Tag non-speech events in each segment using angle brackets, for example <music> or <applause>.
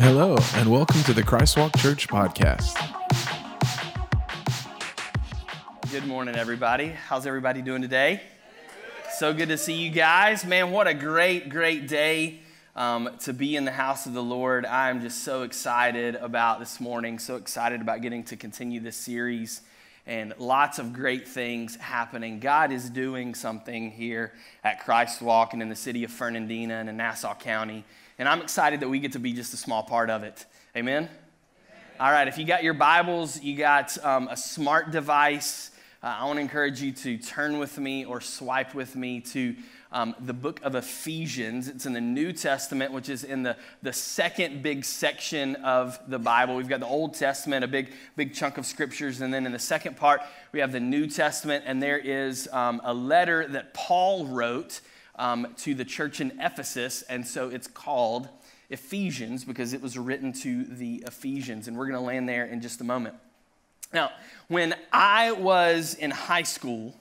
Hello, and welcome to the Christ Walk Church podcast. Good morning, everybody. How's everybody doing today? So good to see you guys. Man, what a great, great day um, to be in the house of the Lord. I am just so excited about this morning, so excited about getting to continue this series and lots of great things happening. God is doing something here at Christ Walk and in the city of Fernandina and in Nassau County. And I'm excited that we get to be just a small part of it. Amen? All right, if you got your Bibles, you got um, a smart device, uh, I want to encourage you to turn with me or swipe with me to um, the book of Ephesians. It's in the New Testament, which is in the, the second big section of the Bible. We've got the Old Testament, a big, big chunk of scriptures. And then in the second part, we have the New Testament. And there is um, a letter that Paul wrote um, to the church in Ephesus, and so it's called Ephesians because it was written to the Ephesians. And we're going to land there in just a moment. Now, when I was in high school,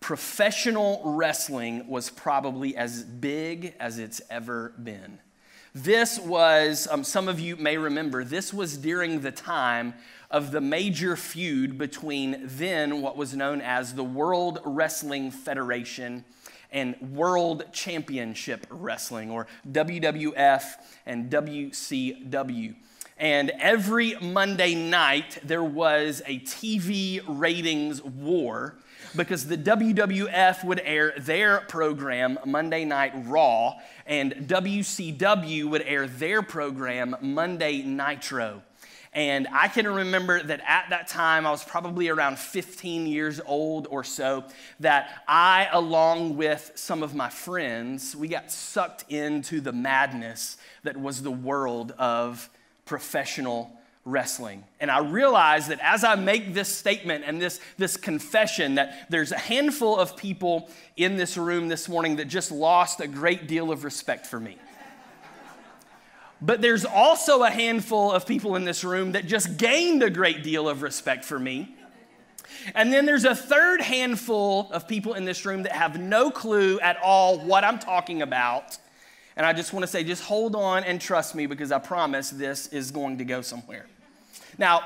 professional wrestling was probably as big as it's ever been. This was, um, some of you may remember, this was during the time of the major feud between then what was known as the World Wrestling Federation and World Championship Wrestling, or WWF and WCW. And every Monday night, there was a TV ratings war because the WWF would air their program, Monday Night Raw, and WCW would air their program, Monday Nitro. And I can remember that at that time, I was probably around 15 years old or so, that I, along with some of my friends, we got sucked into the madness that was the world of professional wrestling. And I realize that as I make this statement and this, this confession, that there's a handful of people in this room this morning that just lost a great deal of respect for me. But there's also a handful of people in this room that just gained a great deal of respect for me. And then there's a third handful of people in this room that have no clue at all what I'm talking about. And I just want to say, just hold on and trust me because I promise this is going to go somewhere. Now,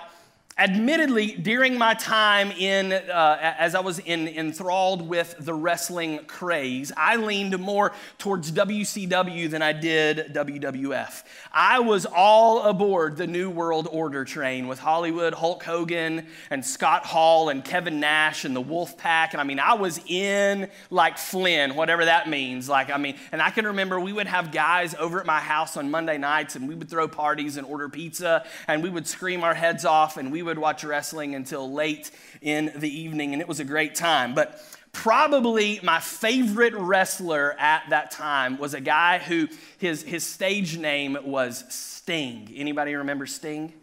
Admittedly, during my time in, uh, as I was in, enthralled with the wrestling craze, I leaned more towards WCW than I did WWF. I was all aboard the New World Order train with Hollywood, Hulk Hogan, and Scott Hall, and Kevin Nash, and the Wolf Pack. And I mean, I was in like Flynn, whatever that means. Like, I mean, and I can remember we would have guys over at my house on Monday nights, and we would throw parties and order pizza, and we would scream our heads off, and we would watch wrestling until late in the evening, and it was a great time. But probably my favorite wrestler at that time was a guy who his, his stage name was Sting. Anybody remember Sting?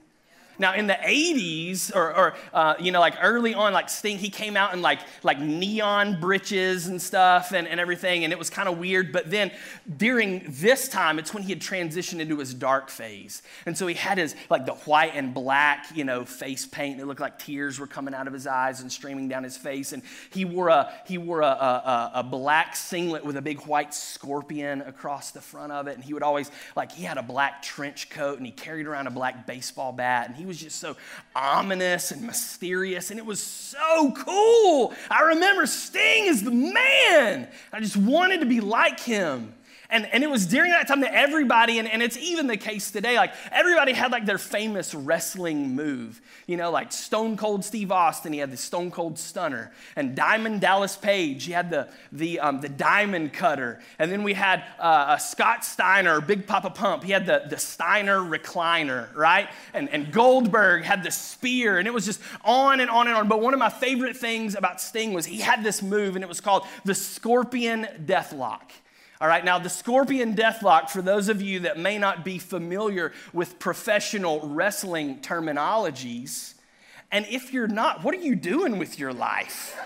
Now, in the 80s, or, or uh, you know, like early on, like Sting, he came out in like, like neon breeches and stuff and, and everything, and it was kind of weird. But then during this time, it's when he had transitioned into his dark phase. And so he had his, like the white and black, you know, face paint. It looked like tears were coming out of his eyes and streaming down his face. And he wore a, he wore a, a, a black singlet with a big white scorpion across the front of it. And he would always, like, he had a black trench coat and he carried around a black baseball bat. And he was just so ominous and mysterious, and it was so cool. I remember Sting is the man. I just wanted to be like him. And, and it was during that time that everybody, and, and it's even the case today, like everybody had like their famous wrestling move. You know, like Stone Cold Steve Austin, he had the Stone Cold Stunner. And Diamond Dallas Page, he had the, the, um, the Diamond Cutter. And then we had uh, Scott Steiner, Big Papa Pump, he had the, the Steiner Recliner, right? And, and Goldberg had the Spear, and it was just on and on and on. But one of my favorite things about Sting was he had this move, and it was called the Scorpion Deathlock. All right, now the scorpion deathlock, for those of you that may not be familiar with professional wrestling terminologies, and if you're not, what are you doing with your life?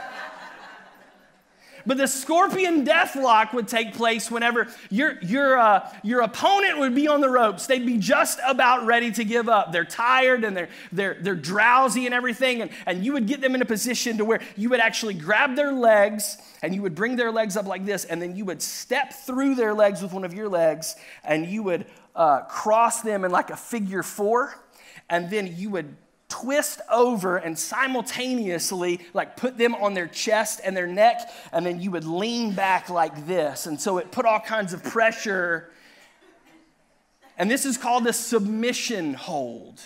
But the scorpion death lock would take place whenever your, your, uh, your opponent would be on the ropes. They'd be just about ready to give up. They're tired and they're, they're, they're drowsy and everything. And, and you would get them in a position to where you would actually grab their legs and you would bring their legs up like this. And then you would step through their legs with one of your legs and you would uh, cross them in like a figure four. And then you would twist over and simultaneously like put them on their chest and their neck and then you would lean back like this. And so it put all kinds of pressure. And this is called a submission hold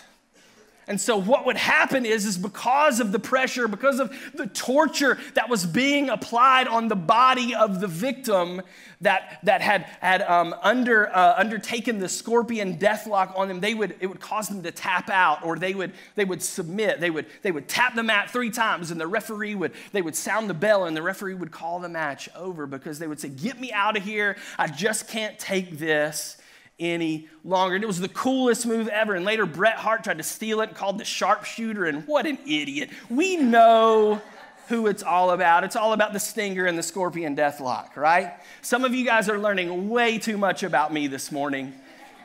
and so what would happen is, is because of the pressure, because of the torture that was being applied on the body of the victim that, that had, had um, under, uh, undertaken the scorpion deathlock on them, they would, it would cause them to tap out or they would, they would submit. They would, they would tap the mat three times and the referee would, they would sound the bell and the referee would call the match over because they would say, get me out of here. I just can't take this any longer. And it was the coolest move ever. And later, Bret Hart tried to steal it, called the sharpshooter, and what an idiot. We know who it's all about. It's all about the stinger and the scorpion deathlock, right? Some of you guys are learning way too much about me this morning,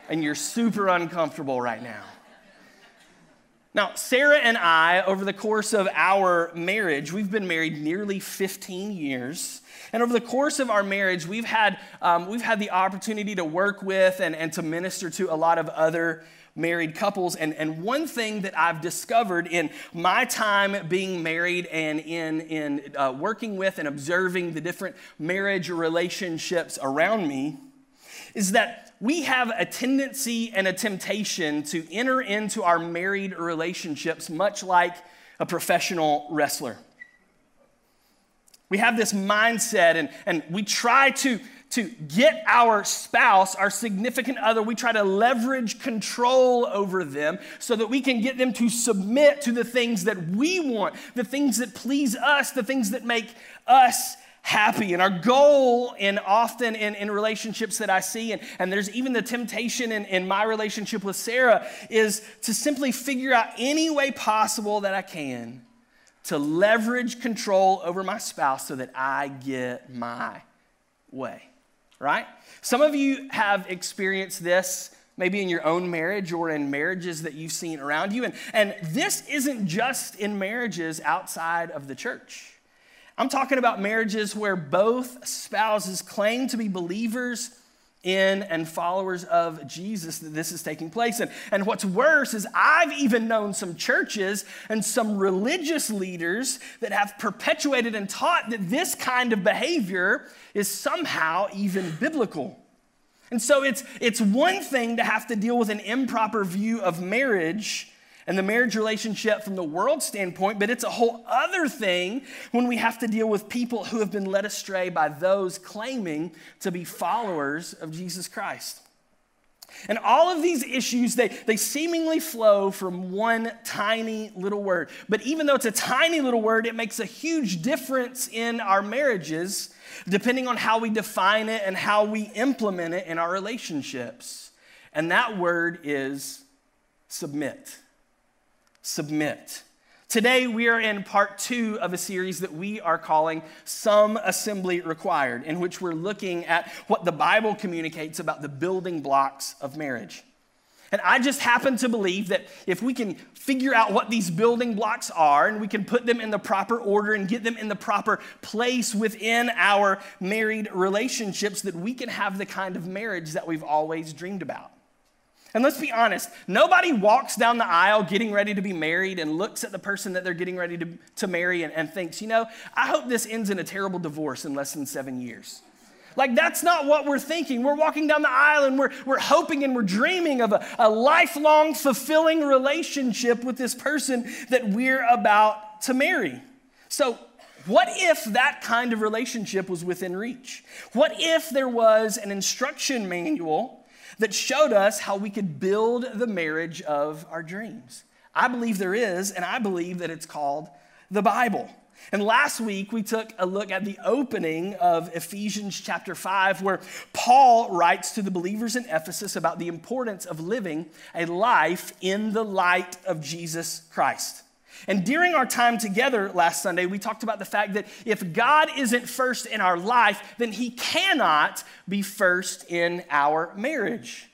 and you're super uncomfortable right now. Now, Sarah and I, over the course of our marriage, we've been married nearly 15 years. And over the course of our marriage, we've had, um, we've had the opportunity to work with and, and to minister to a lot of other married couples. And, and one thing that I've discovered in my time being married and in, in uh, working with and observing the different marriage relationships around me is that we have a tendency and a temptation to enter into our married relationships much like a professional wrestler. We have this mindset, and, and we try to, to get our spouse, our significant other, we try to leverage control over them so that we can get them to submit to the things that we want, the things that please us, the things that make us happy. And our goal, and often in, in relationships that I see, and, and there's even the temptation in, in my relationship with Sarah, is to simply figure out any way possible that I can to leverage control over my spouse so that I get my way, right? Some of you have experienced this maybe in your own marriage or in marriages that you've seen around you. And, and this isn't just in marriages outside of the church. I'm talking about marriages where both spouses claim to be believers in and followers of Jesus that this is taking place in. And what's worse is I've even known some churches and some religious leaders that have perpetuated and taught that this kind of behavior is somehow even biblical. And so it's, it's one thing to have to deal with an improper view of marriage and the marriage relationship from the world standpoint, but it's a whole other thing when we have to deal with people who have been led astray by those claiming to be followers of Jesus Christ. And all of these issues, they, they seemingly flow from one tiny little word. But even though it's a tiny little word, it makes a huge difference in our marriages, depending on how we define it and how we implement it in our relationships. And that word is submit submit. Today, we are in part two of a series that we are calling Some Assembly Required, in which we're looking at what the Bible communicates about the building blocks of marriage. And I just happen to believe that if we can figure out what these building blocks are and we can put them in the proper order and get them in the proper place within our married relationships, that we can have the kind of marriage that we've always dreamed about. And let's be honest, nobody walks down the aisle getting ready to be married and looks at the person that they're getting ready to, to marry and, and thinks, you know, I hope this ends in a terrible divorce in less than seven years. Like, that's not what we're thinking. We're walking down the aisle and we're, we're hoping and we're dreaming of a, a lifelong, fulfilling relationship with this person that we're about to marry. So, what if that kind of relationship was within reach? What if there was an instruction manual that showed us how we could build the marriage of our dreams. I believe there is, and I believe that it's called the Bible. And last week, we took a look at the opening of Ephesians chapter 5, where Paul writes to the believers in Ephesus about the importance of living a life in the light of Jesus Christ. And during our time together last Sunday, we talked about the fact that if God isn't first in our life, then he cannot be first in our marriage.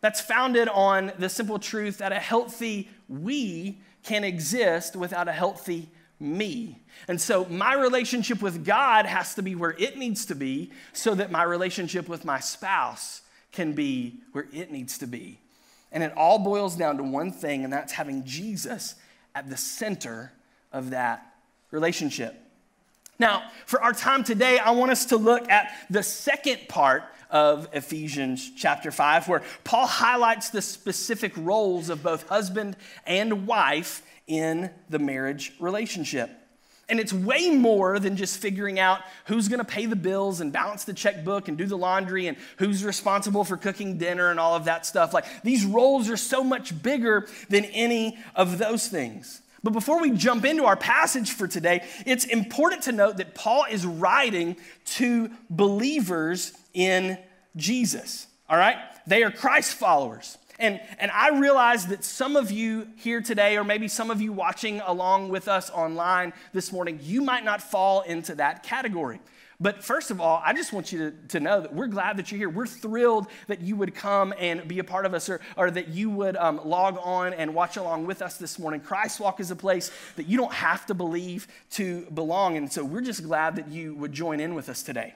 That's founded on the simple truth that a healthy we can exist without a healthy me. And so my relationship with God has to be where it needs to be so that my relationship with my spouse can be where it needs to be. And it all boils down to one thing, and that's having Jesus at the center of that relationship. Now, for our time today, I want us to look at the second part of Ephesians chapter 5, where Paul highlights the specific roles of both husband and wife in the marriage relationship. And it's way more than just figuring out who's gonna pay the bills and balance the checkbook and do the laundry and who's responsible for cooking dinner and all of that stuff. Like these roles are so much bigger than any of those things. But before we jump into our passage for today, it's important to note that Paul is writing to believers in Jesus, all right? They are Christ followers. And, and I realize that some of you here today, or maybe some of you watching along with us online this morning, you might not fall into that category. But first of all, I just want you to, to know that we're glad that you're here. We're thrilled that you would come and be a part of us or, or that you would um, log on and watch along with us this morning. Christ Walk is a place that you don't have to believe to belong. And so we're just glad that you would join in with us today.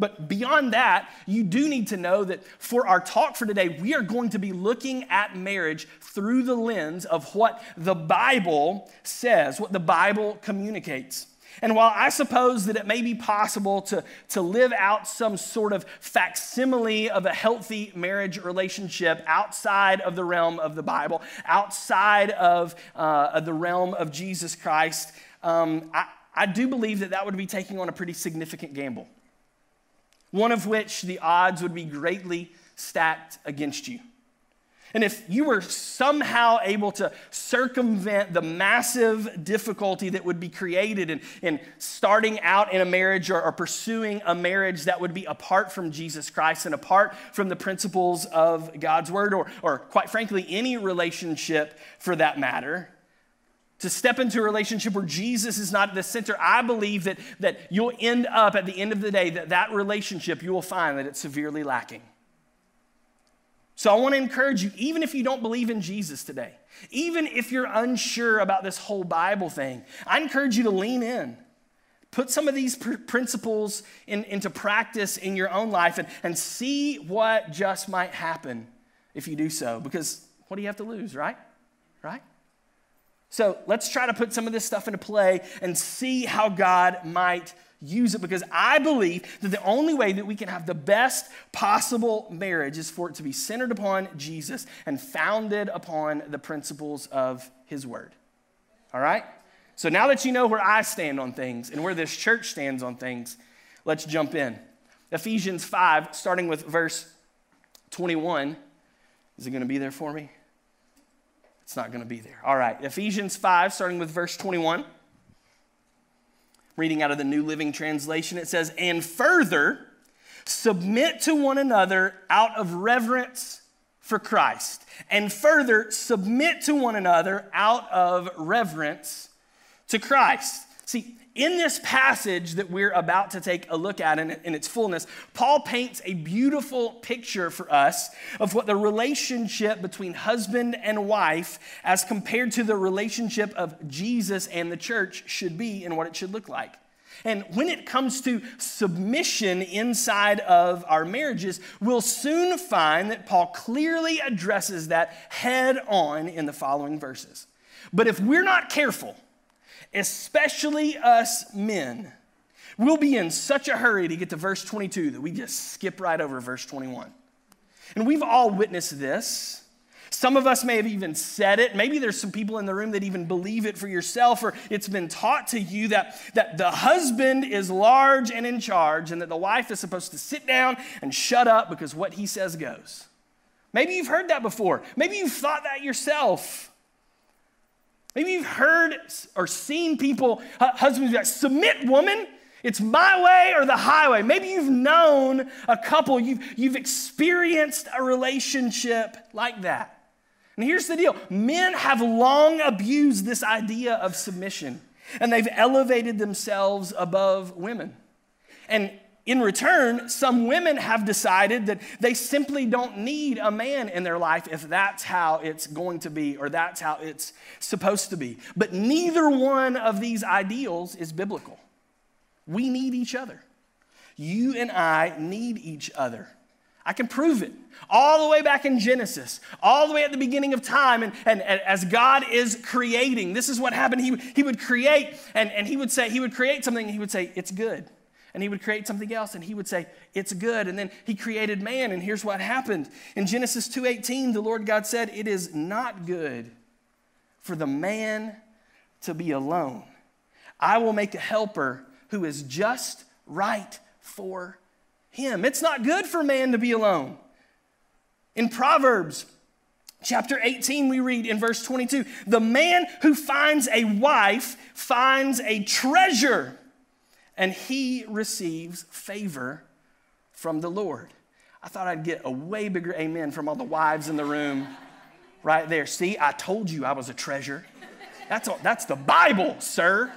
But beyond that, you do need to know that for our talk for today, we are going to be looking at marriage through the lens of what the Bible says, what the Bible communicates. And while I suppose that it may be possible to, to live out some sort of facsimile of a healthy marriage relationship outside of the realm of the Bible, outside of, uh, of the realm of Jesus Christ, um, I, I do believe that that would be taking on a pretty significant gamble one of which the odds would be greatly stacked against you. And if you were somehow able to circumvent the massive difficulty that would be created in, in starting out in a marriage or, or, pursuing a marriage that would be apart from Jesus Christ and apart from the principles of God's word, or, or quite frankly, any relationship for that matter, to step into a relationship where Jesus is not at the center, I believe that, that you'll end up at the end of the day, that that relationship, you will find that it's severely lacking. So I want to encourage you, even if you don't believe in Jesus today, even if you're unsure about this whole Bible thing, I encourage you to lean in. Put some of these pr- principles in, into practice in your own life and, and see what just might happen if you do so. Because what do you have to lose, right? Right? So let's try to put some of this stuff into play and see how God might use it because I believe that the only way that we can have the best possible marriage is for it to be centered upon Jesus and founded upon the principles of His Word. All right? So now that you know where I stand on things and where this church stands on things, let's jump in. Ephesians 5, starting with verse 21. Is it going to be there for me? It's not going to be there. All right, Ephesians 5, starting with verse 21. Reading out of the New Living Translation, it says, And further, submit to one another out of reverence for Christ. And further, submit to one another out of reverence to Christ. See, in this passage that we're about to take a look at in, in, its fullness, Paul paints a beautiful picture for us of what the relationship between husband and wife, as compared to the relationship of Jesus and the church, should be and what it should look like. And when it comes to submission inside of our marriages, we'll soon find that Paul clearly addresses that head on in the following verses. But if we're not careful, especially us men, we'll be in such a hurry to get to verse 22 that we just skip right over verse 21. And we've all witnessed this. Some of us may have even said it. Maybe there's some people in the room that even believe it for yourself, or it's been taught to you that, that the husband is large and in charge, and that the wife is supposed to sit down and shut up because what he says goes. Maybe you've heard that before. Maybe you've thought that yourself. Maybe you've heard or seen people, husbands, like, submit, woman. It's my way or the highway. Maybe you've known a couple, you've, you've experienced a relationship like that. And here's the deal men have long abused this idea of submission, and they've elevated themselves above women. And in return, some women have decided that they simply don't need a man in their life if that's how it's going to be or that's how it's supposed to be. But neither one of these ideals is biblical. We need each other. You and I need each other. I can prove it. All the way back in Genesis, all the way at the beginning of time, and, and, and, as God is creating, this is what happened. He, he would create, and, and he would say, he would create something, and he would say, it's good. And he would create something else, and he would say, it's good. And then he created man, and here's what happened. In Genesis 2.18, the Lord God said, it is not good for the man to be alone. I will make a helper who is just right for him. It's not good for man to be alone. In Proverbs chapter 18, we read in verse 22 the man who finds a wife finds a treasure, and he receives favor from the Lord. I thought I'd get a way bigger amen from all the wives in the room right there. See, I told you I was a treasure. That's, all, that's the Bible, sir.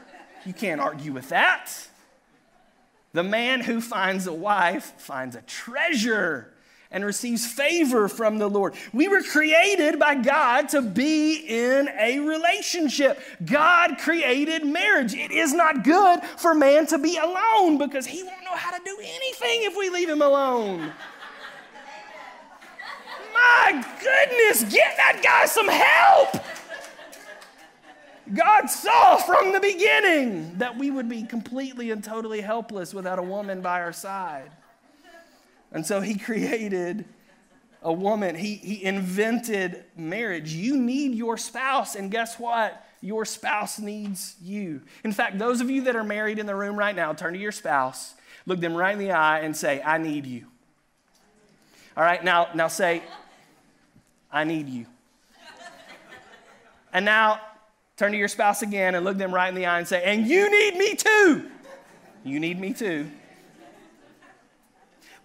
You can't argue with that. The man who finds a wife finds a treasure and receives favor from the Lord. We were created by God to be in a relationship. God created marriage. It is not good for man to be alone because he won't know how to do anything if we leave him alone. My goodness, get that guy some help. God saw from the beginning that we would be completely and totally helpless without a woman by our side. And so he <laughs> created a woman, he, he invented marriage. You need your spouse, and guess what? Your spouse needs you. In fact, those of you that are married in the room right now, turn to your spouse, look them right in the eye, and say, I need you. All right, now, now say, I need you. And now Turn to your spouse again and look them right in the eye and say, And you need me too. You need me too.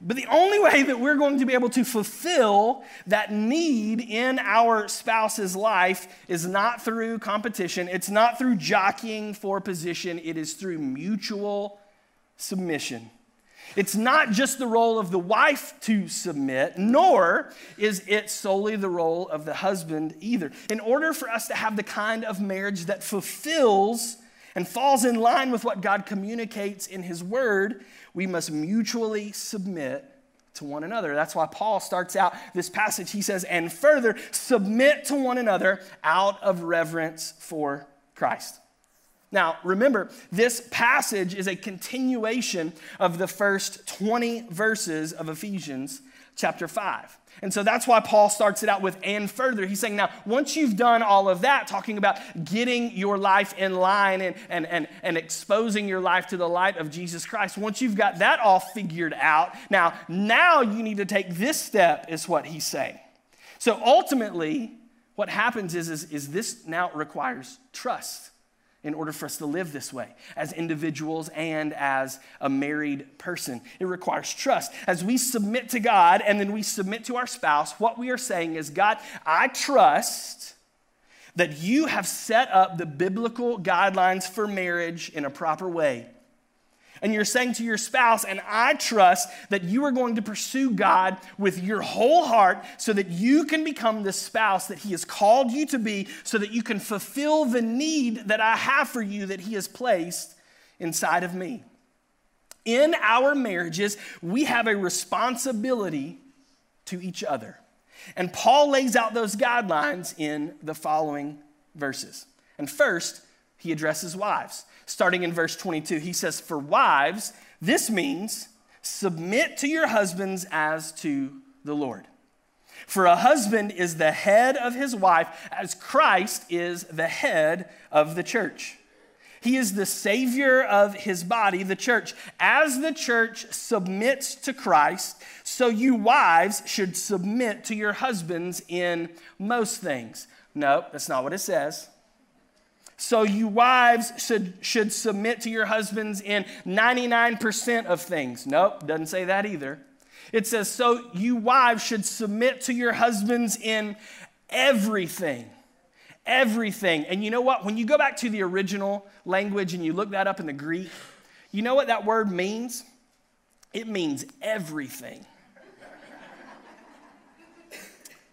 But the only way that we're going to be able to fulfill that need in our spouse's life is not through competition, it's not through jockeying for position, it is through mutual submission. It's not just the role of the wife to submit, nor is it solely the role of the husband either. In order for us to have the kind of marriage that fulfills and falls in line with what God communicates in His Word, we must mutually submit to one another. That's why Paul starts out this passage. He says, and further, submit to one another out of reverence for Christ. Now, remember, this passage is a continuation of the first 20 verses of Ephesians chapter 5. And so that's why Paul starts it out with and further. He's saying, now, once you've done all of that, talking about getting your life in line and, and, and, and exposing your life to the light of Jesus Christ, once you've got that all figured out, now, now you need to take this step, is what he's saying. So ultimately, what happens is, is, is this now requires trust in order for us to live this way as individuals and as a married person. It requires trust. As we submit to God and then we submit to our spouse, what we are saying is God, I trust that you have set up the biblical guidelines for marriage in a proper way and you're saying to your spouse, and I trust that you are going to pursue God with your whole heart so that you can become the spouse that He has called you to be, so that you can fulfill the need that I have for you that He has placed inside of me. In our marriages, we have a responsibility to each other. And Paul lays out those guidelines in the following verses. And first, he addresses wives starting in verse 22. He says, For wives, this means submit to your husbands as to the Lord. For a husband is the head of his wife, as Christ is the head of the church. He is the Savior of his body, the church. As the church submits to Christ, so you wives should submit to your husbands in most things. No, that's not what it says. So you wives should, should submit to your husbands in 99% of things. Nope, doesn't say that either. It says, so you wives should submit to your husbands in everything. Everything. And you know what? When you go back to the original language and you look that up in the Greek, you know what that word means? It means everything.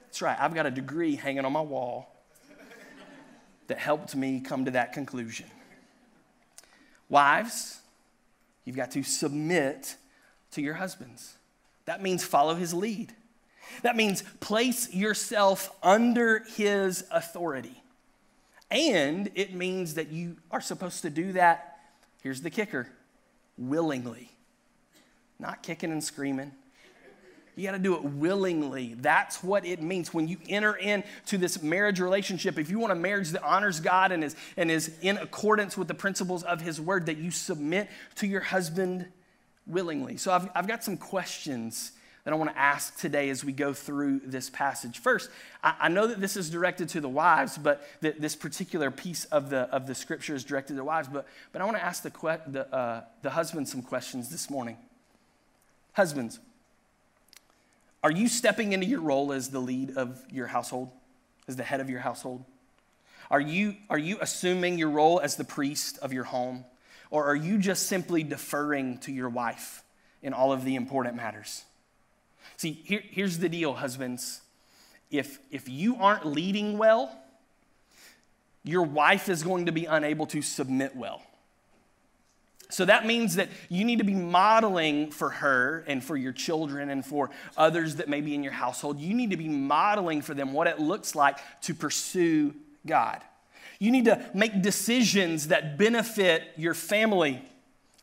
That's right, I've got a degree hanging on my wall that helped me come to that conclusion. Wives, you've got to submit to your husbands. That means follow his lead. That means place yourself under his authority. And it means that you are supposed to do that, here's the kicker, willingly. Not kicking and screaming, you got to do it willingly. That's what it means when you enter into this marriage relationship. If you want a marriage that honors God and is, and is in accordance with the principles of His Word, that you submit to your husband willingly. So I've, I've got some questions that I want to ask today as we go through this passage. First, I, I know that this is directed to the wives, but the, this particular piece of the, of the scripture is directed to wives, but, but I want to ask the, the, uh, the husbands some questions this morning. Husbands, are you stepping into your role as the lead of your household, as the head of your household? Are you, are you assuming your role as the priest of your home? Or are you just simply deferring to your wife in all of the important matters? See, here, here's the deal, husbands. If, if you aren't leading well, your wife is going to be unable to submit well. So that means that you need to be modeling for her and for your children and for others that may be in your household. You need to be modeling for them what it looks like to pursue God. You need to make decisions that benefit your family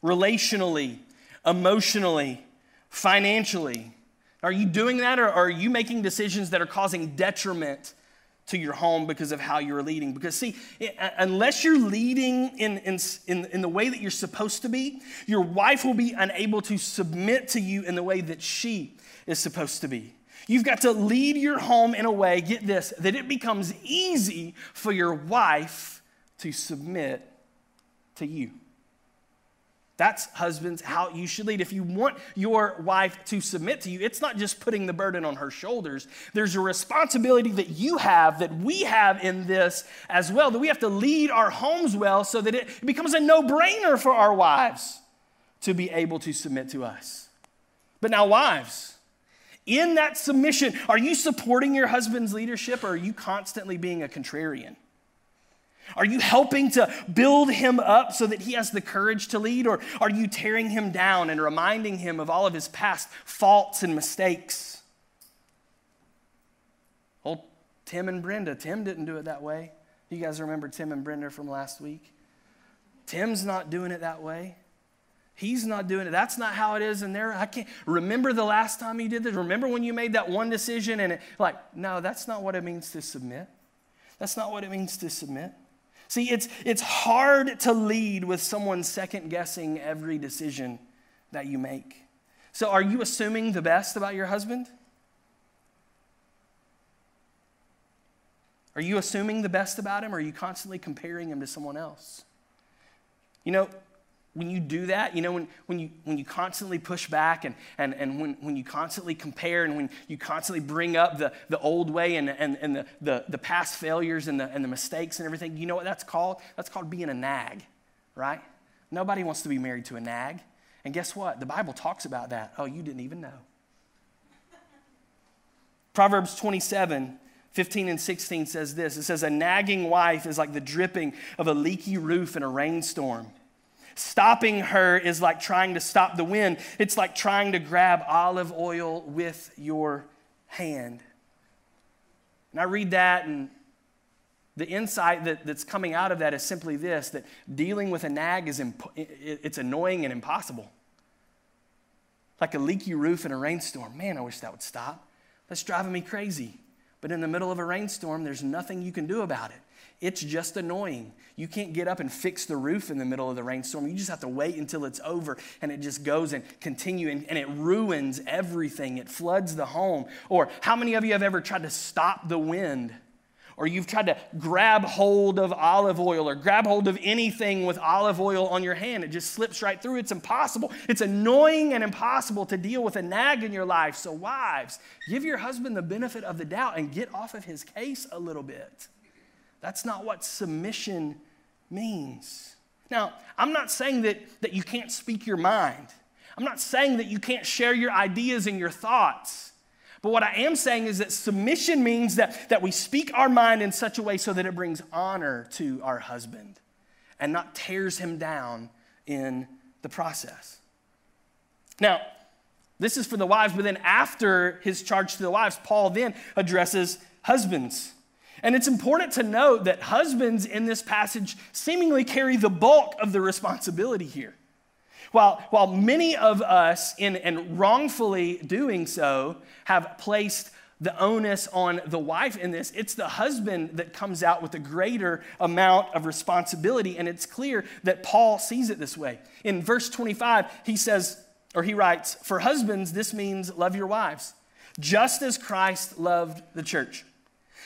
relationally, emotionally, financially. Are you doing that or are you making decisions that are causing detriment to your home because of how you're leading. Because, see, unless you're leading in, in, in, in, the way that you're supposed to be, your wife will be unable to submit to you in the way that she is supposed to be. You've got to lead your home in a way, get this, that it becomes easy for your wife to submit to you. That's, husbands, how you should lead. If you want your wife to submit to you, it's not just putting the burden on her shoulders. There's a responsibility that you have, that we have in this as well, that we have to lead our homes well so that it becomes a no brainer for our wives to be able to submit to us. But now, wives, in that submission, are you supporting your husband's leadership or are you constantly being a contrarian? Are you helping to build him up so that he has the courage to lead? Or are you tearing him down and reminding him of all of his past faults and mistakes? Old Tim and Brenda, Tim didn't do it that way. You guys remember Tim and Brenda from last week? Tim's not doing it that way. He's not doing it. That's not how it is in there. I can't remember the last time you did this. Remember when you made that one decision and it, like, no, that's not what it means to submit. That's not what it means to submit. See, it's, it's hard to lead with someone second guessing every decision that you make. So, are you assuming the best about your husband? Are you assuming the best about him, or are you constantly comparing him to someone else? You know, when you do that, you know, when, when, you, when you constantly push back and, and, and when, when you constantly compare and when you constantly bring up the, the old way and, and, and the, the, the past failures and the, and the mistakes and everything, you know what that's called? That's called being a nag, right? Nobody wants to be married to a nag. And guess what? The Bible talks about that. Oh, you didn't even know. Proverbs 27 15 and 16 says this it says, A nagging wife is like the dripping of a leaky roof in a rainstorm. Stopping her is like trying to stop the wind. It's like trying to grab olive oil with your hand. And I read that, and the insight that, that's coming out of that is simply this that dealing with a nag is imp- it's annoying and impossible. Like a leaky roof in a rainstorm. Man, I wish that would stop. That's driving me crazy. But in the middle of a rainstorm, there's nothing you can do about it. It's just annoying. You can't get up and fix the roof in the middle of the rainstorm. You just have to wait until it's over and it just goes and continue and, and, it ruins everything. It floods the home. Or how many of you have ever tried to stop the wind or you've tried to grab hold of olive oil or grab hold of anything with olive oil on your hand. It just slips right through. It's impossible. It's annoying and impossible to deal with a nag in your life. So, wives, give your husband the benefit of the doubt and get off of his case a little bit. That's not what submission means. Now, I'm not saying that, that you can't speak your mind. I'm not saying that you can't share your ideas and your thoughts. But what I am saying is that submission means that, that we speak our mind in such a way so that it brings honor to our husband and not tears him down in the process. Now, this is for the wives, but then after his charge to the wives, Paul then addresses husbands. And it's important to note that husbands in this passage seemingly carry the bulk of the responsibility here. While, while many of us, in, and wrongfully doing so, have placed the onus on the wife in this, it's the husband that comes out with a greater amount of responsibility. And it's clear that Paul sees it this way. In verse 25, he says, or he writes, For husbands, this means love your wives, just as Christ loved the church.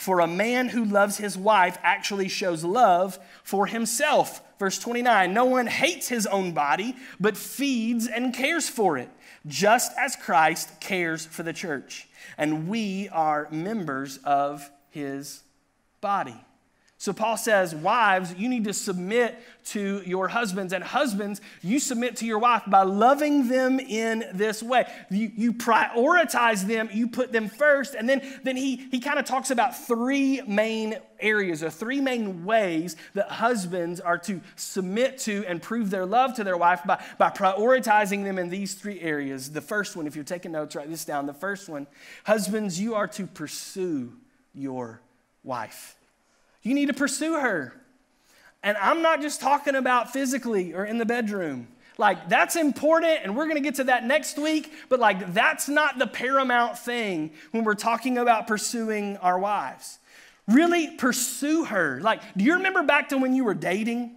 For a man who loves his wife actually shows love for himself. Verse 29 No one hates his own body, but feeds and cares for it, just as Christ cares for the church and we are members of his body. So Paul says, Wives, you need to submit to your husbands. And husbands, you submit to your wife by loving them in this way. You, you prioritize them, you put them first. And then, then he, he kind of talks about three main areas or three main ways that husbands are to submit to and prove their love to their wife by, by prioritizing them in these three areas. The first one, if you're taking notes, write this down. The first one, husbands, you are to pursue your wife. You need to pursue her. And I'm not just talking about physically or in the bedroom. Like, that's important, and we're gonna get to that next week, but like, that's not the paramount thing when we're talking about pursuing our wives. Really pursue her. Like, do you remember back to when you were dating?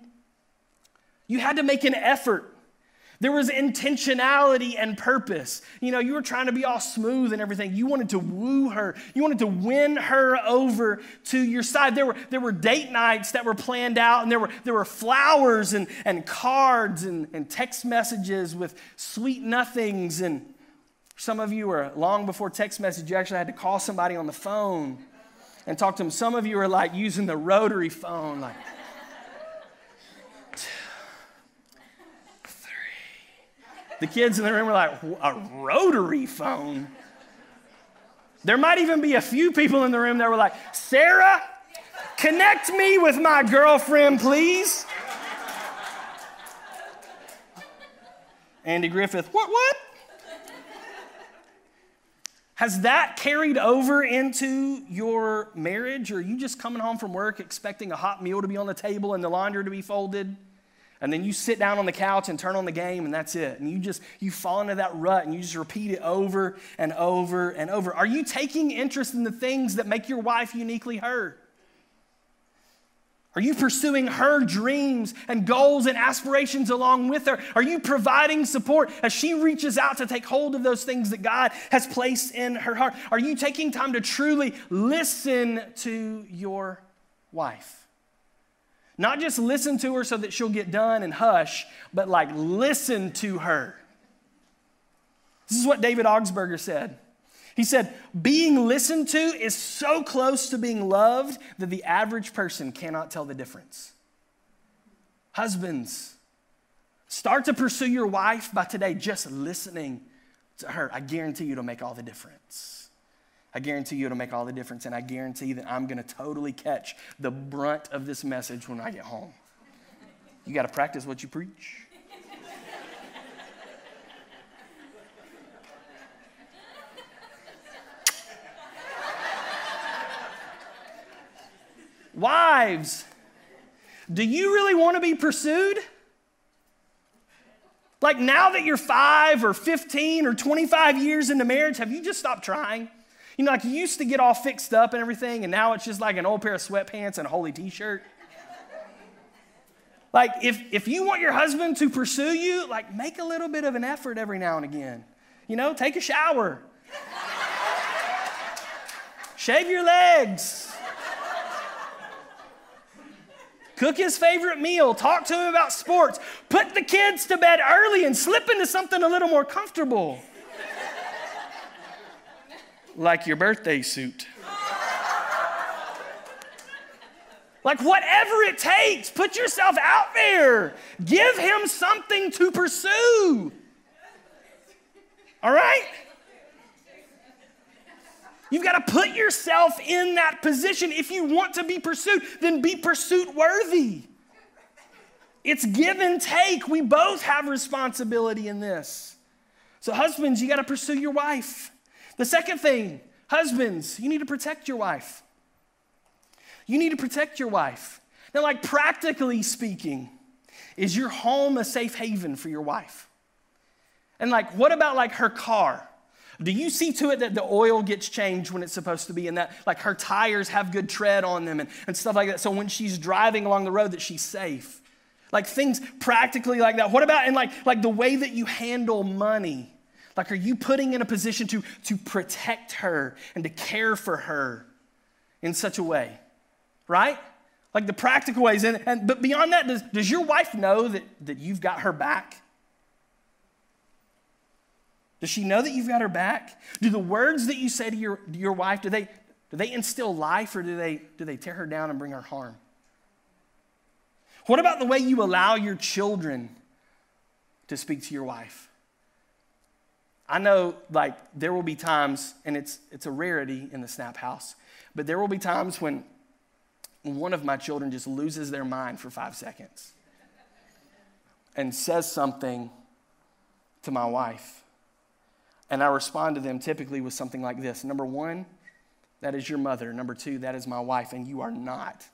You had to make an effort there was intentionality and purpose. You know, you were trying to be all smooth and everything. You wanted to woo her. You wanted to win her over to your side. There were, there were date nights that were planned out, and there were, there were flowers and, and cards and, and text messages with sweet nothings. And some of you were long before text message, you actually had to call somebody on the phone and talk to them. Some of you are like using the rotary phone, like, The kids in the room were like, a rotary phone? There might even be a few people in the room that were like, Sarah, connect me with my girlfriend, please. Andy Griffith, what, what? Has that carried over into your marriage? Or are you just coming home from work expecting a hot meal to be on the table and the laundry to be folded? And then you sit down on the couch and turn on the game and that's it and you just you fall into that rut and you just repeat it over and over and over are you taking interest in the things that make your wife uniquely her are you pursuing her dreams and goals and aspirations along with her? Are you providing support as she reaches out to take hold of those things that God has placed in her heart? Are you taking time to truly listen to your wife? Not just listen to her so that she'll get done and hush, but like listen to her. This is what David Augsburger said. He said, Being listened to is so close to being loved that the average person cannot tell the difference. Husbands, start to pursue your wife by today just listening to her. I guarantee you it'll make all the difference. I guarantee you it'll make all the difference, and I guarantee that I'm going to totally catch the brunt of this message when I get home. You got to practice what you preach. Wives, do you really want to be pursued? Like now that you're five or 15 or 25 years into marriage, have you just stopped trying? You know, like you used to get all fixed up and everything, and now it's just like an old pair of sweatpants and a holy t shirt. Like, if, if you want your husband to pursue you, like, make a little bit of an effort every now and again. You know, take a shower, shave your legs, cook his favorite meal, talk to him about sports, put the kids to bed early, and slip into something a little more comfortable. Like your birthday suit. Like, whatever it takes, put yourself out there. Give him something to pursue. All right? You've got to put yourself in that position. If you want to be pursued, then be pursuit worthy. It's give and take. We both have responsibility in this. So, husbands, you got to pursue your wife. The second thing, husbands, you need to protect your wife. You need to protect your wife. Now, like practically speaking, is your home a safe haven for your wife? And like, what about like her car? Do you see to it that the oil gets changed when it's supposed to be and that like her tires have good tread on them and, and stuff like that? So when she's driving along the road that she's safe. Like things practically like that. What about in like like the way that you handle money? Like are you putting in a position to to protect her and to care for her in such a way? right? Like the practical ways. And, and, but beyond that, does, does your wife know that, that you've got her back? Does she know that you've got her back? Do the words that you say to your, to your wife, do they, do they instill life or do they, do they tear her down and bring her harm? What about the way you allow your children to speak to your wife? I know, like, there will be times, and it's, it's a rarity in the Snap house, but there will be times when one of my children just loses their mind for five seconds and says something to my wife. And I respond to them typically with something like this Number one, that is your mother. Number two, that is my wife, and you are not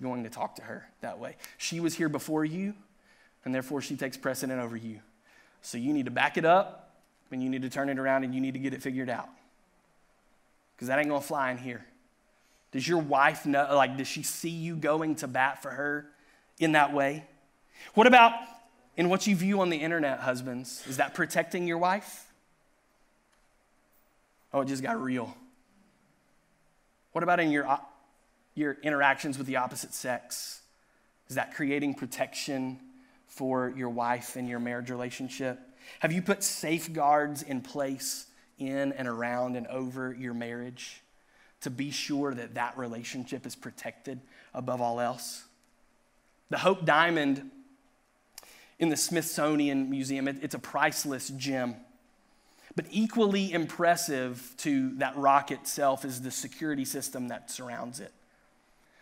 going to talk to her that way. She was here before you, and therefore she takes precedent over you. So you need to back it up, and you need to turn it around, and you need to get it figured out. Because that ain't gonna fly in here. Does your wife know, like, does she see you going to bat for her in that way? What about in what you view on the internet, husbands? Is that protecting your wife? Oh, it just got real. What about in your, your interactions with the opposite sex? Is that creating protection for your wife and your marriage relationship? Have you put safeguards in place in and around and over your marriage? to be sure that that relationship is protected above all else. The Hope Diamond in the Smithsonian Museum, it, it's a priceless gem. But equally impressive to that rock itself is the security system that surrounds it.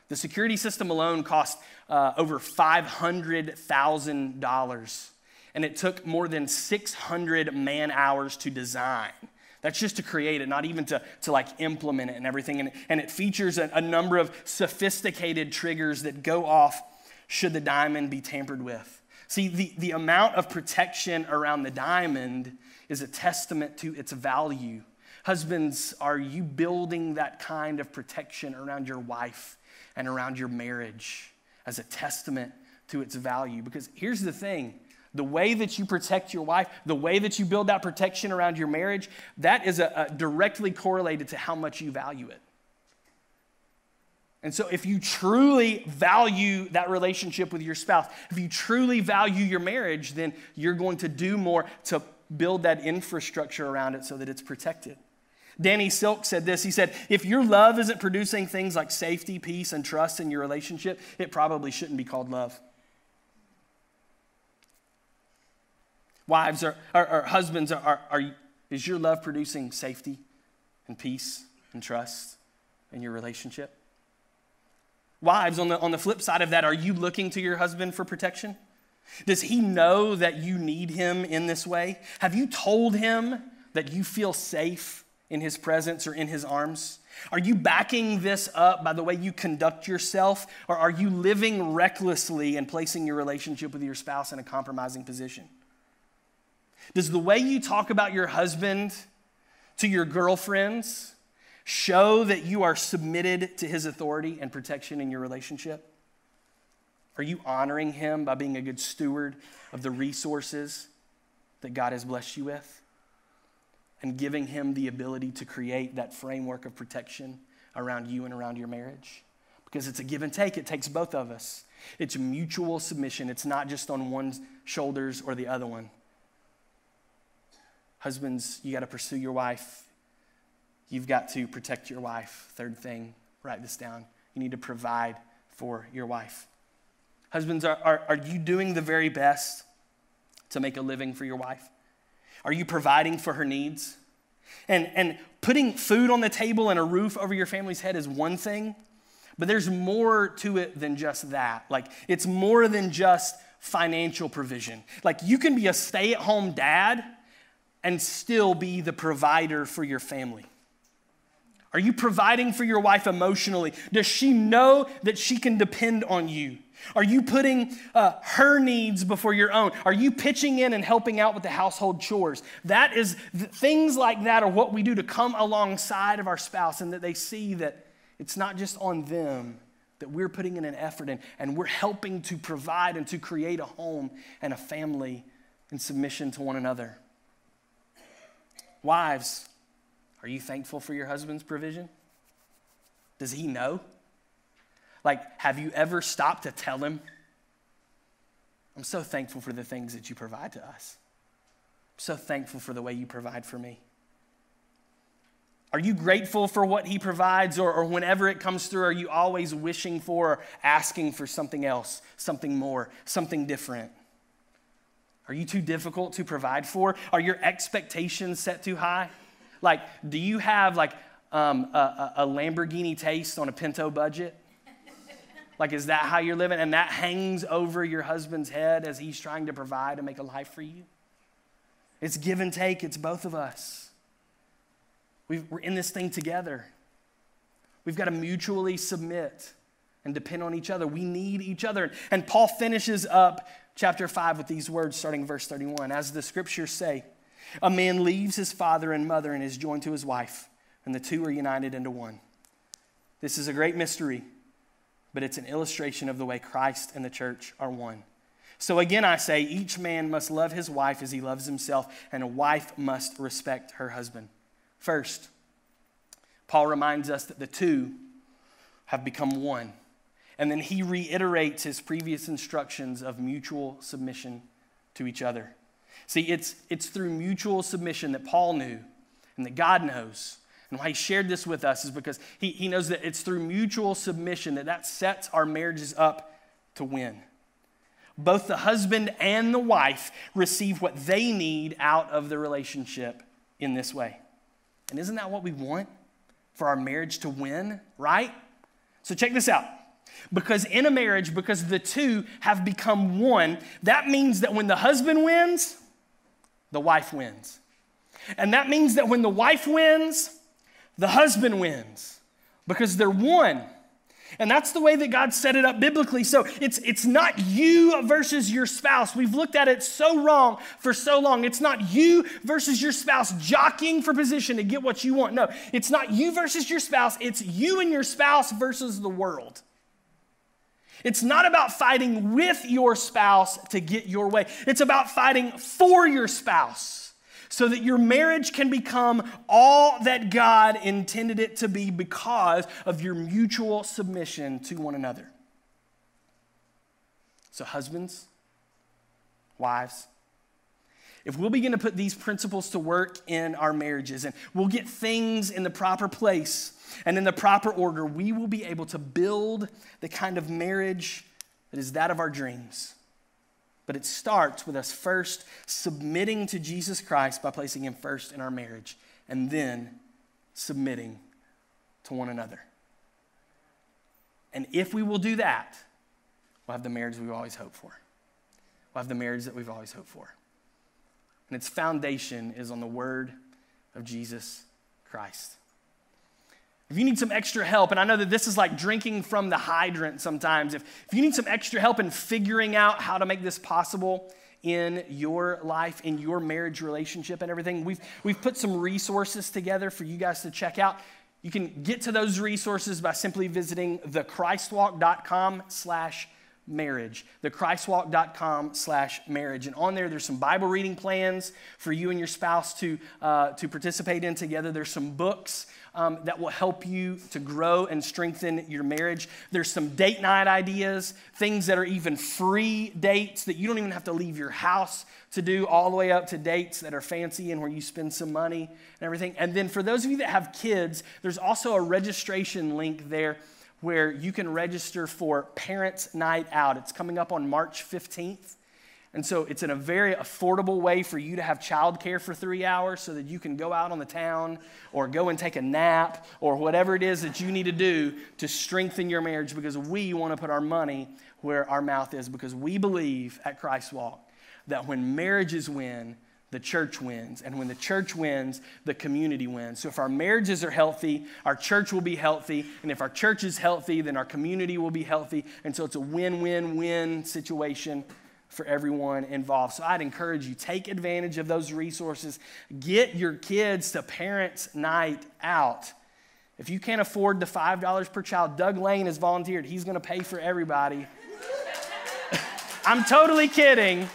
The security system alone cost uh, over $500,000, and it took more than 600 man hours to design. That's just to create it, not even to, to like implement it and everything. And, and it features a, a number of sophisticated triggers that go off should the diamond be tampered with. See, the, the amount of protection around the diamond is a testament to its value. Husbands, are you building that kind of protection around your wife and around your marriage as a testament to its value? Because here's the thing the way that you protect your wife, the way that you build that protection around your marriage, that is a, a directly correlated to how much you value it. And so, if you truly value that relationship with your spouse, if you truly value your marriage, then you're going to do more to build that infrastructure around it so that it's protected. Danny Silk said this. He said, If your love isn't producing things like safety, peace, and trust in your relationship, it probably shouldn't be called love. Wives or, or, husbands, are, are, is your love producing safety and peace and trust in your relationship? Wives, on the, on the flip side of that, are you looking to your husband for protection? Does he know that you need him in this way? Have you told him that you feel safe in his presence or in his arms? Are you backing this up by the way you conduct yourself, or are you living recklessly and placing your relationship with your spouse in a compromising position? Does the way you talk about your husband to your girlfriends show that you are submitted to his authority and protection in your relationship? Are you honoring him by being a good steward of the resources that God has blessed you with? And giving him the ability to create that framework of protection around you and around your marriage? Because it's a give and take, it takes both of us. It's mutual submission, it's not just on one's shoulders or the other one. Husbands, you got to pursue your wife. You've got to protect your wife. Third thing, write this down. You need to provide for your wife. Husbands, are, are, are you doing the very best to make a living for your wife? Are you providing for her needs? And, and putting food on the table and a roof over your family's head is one thing, but there's more to it than just that. Like, it's more than just financial provision. Like, you can be a stay at home dad and still be the provider for your family. Are you providing for your wife emotionally? Does she know that she can depend on you? Are you putting uh, her needs before your own? Are you pitching in and helping out with the household chores? That is, things like that are what we do to come alongside of our spouse and that they see that it's not just on them, that we're putting in an effort and, and we're helping to provide and to create a home and a family in submission to one another. Wives, are you thankful for your husband's provision? Does he know? Like, have you ever stopped to tell him, I'm so thankful for the things that you provide to us? I'm so thankful for the way you provide for me. Are you grateful for what he provides, or, or whenever it comes through, are you always wishing for or asking for something else, something more, something different? Are you too difficult to provide for? Are your expectations set too high? Like, do you have like um, a, a Lamborghini taste on a Pinto budget? Like, is that how you're living? And that hangs over your husband's head as he's trying to provide and make a life for you? It's give and take, it's both of us. we are in this thing together. We've got to mutually submit and depend on each other. We need each other. And Paul finishes up chapter 5 with these words starting verse 31. As the scriptures say, a man leaves his father and mother and is joined to his wife, and the two are united into one. This is a great mystery but it's an illustration of the way Christ and the church are one. So again, I say each man must love his wife as he loves himself, and a wife must respect her husband. First, Paul reminds us that the two have become one. And then he reiterates his previous instructions of mutual submission to each other. See, it's, it's through mutual submission that Paul knew and that God knows and why he shared this with us is because he, he knows that it's through mutual submission that that sets our marriages up to win. Both the husband and the wife receive what they need out of the relationship in this way. And isn't that what we want? For our marriage to win, right? So check this out. Because in a marriage, because the two have become one, that means that when the husband wins, the wife wins. And that means that when the wife wins, the husband wins because they're one. And that's the way that God set it up biblically. So it's, it's not you versus your spouse. We've looked at it so wrong for so long. It's not you versus your spouse jockeying for position to get what you want. No, it's not you versus your spouse. It's you and your spouse versus the world. It's not about fighting with your spouse to get your way, it's about fighting for your spouse so that your marriage can become all that God intended it to be because of your mutual submission to one another. So, husbands, wives, if we'll begin to put these principles to work in our marriages and we'll get things in the proper place and in the proper order, we will be able to build the kind of marriage that is that of our dreams. But it starts with us first submitting to Jesus Christ by placing Him first in our marriage, and then submitting to one another. And if we will do that, we'll have the marriage we've always hoped for. We'll have the marriage that we've always hoped for. And its foundation is on the word of Jesus Christ. If you need some extra help, and I know that this is like drinking from the hydrant sometimes, if, if you need some extra help in figuring out how to make this possible in your life, in your marriage relationship and everything. We've, we've put some resources together for you guys to check out. You can get to those resources by simply visiting thechristwalk.com slash marriage thechristwalk.com slash marriage and on there there's some bible reading plans for you and your spouse to, uh, to participate in together there's some books um, that will help you to grow and strengthen your marriage. There's some date night ideas, things that are even free dates that you don't even have to leave your house to do, all the way up to dates that are fancy and where you spend some money and everything. And then for those of you that have kids, there's also a registration link there where you can register for Parents Night Out. It's coming up on March 15th. And so it's in a very affordable way for you to have childcare for three hours so that you can go out on the town or go and take a nap or whatever it is that you need to do to strengthen your marriage because we want to put our money where our mouth is because we believe at Christ Walk that when marriages win, the church wins. And when the church wins, the community wins. So if our marriages are healthy, our church will be healthy. And if our church is healthy, then our community will be healthy. And so it's a win win win situation for everyone involved. So I'd encourage you take advantage of those resources. Get your kids to parents' night out. If you can't afford the $5 per child, Doug Lane has volunteered. He's going to pay for everybody. <laughs> I'm totally kidding.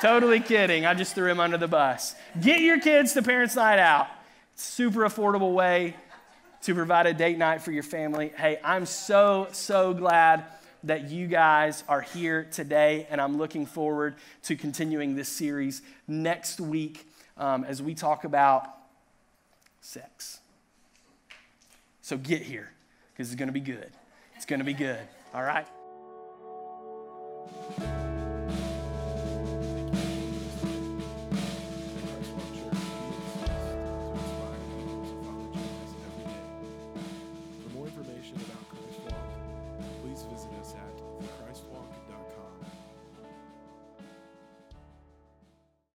Totally kidding. I just threw him under the bus. Get your kids to parents' night out. Super affordable way to provide a date night for your family. Hey, I'm so, so glad that you guys are here today, and I'm looking forward to continuing this series next week um, as we talk about sex. So get here because it's going to be good. It's going to be good. All right?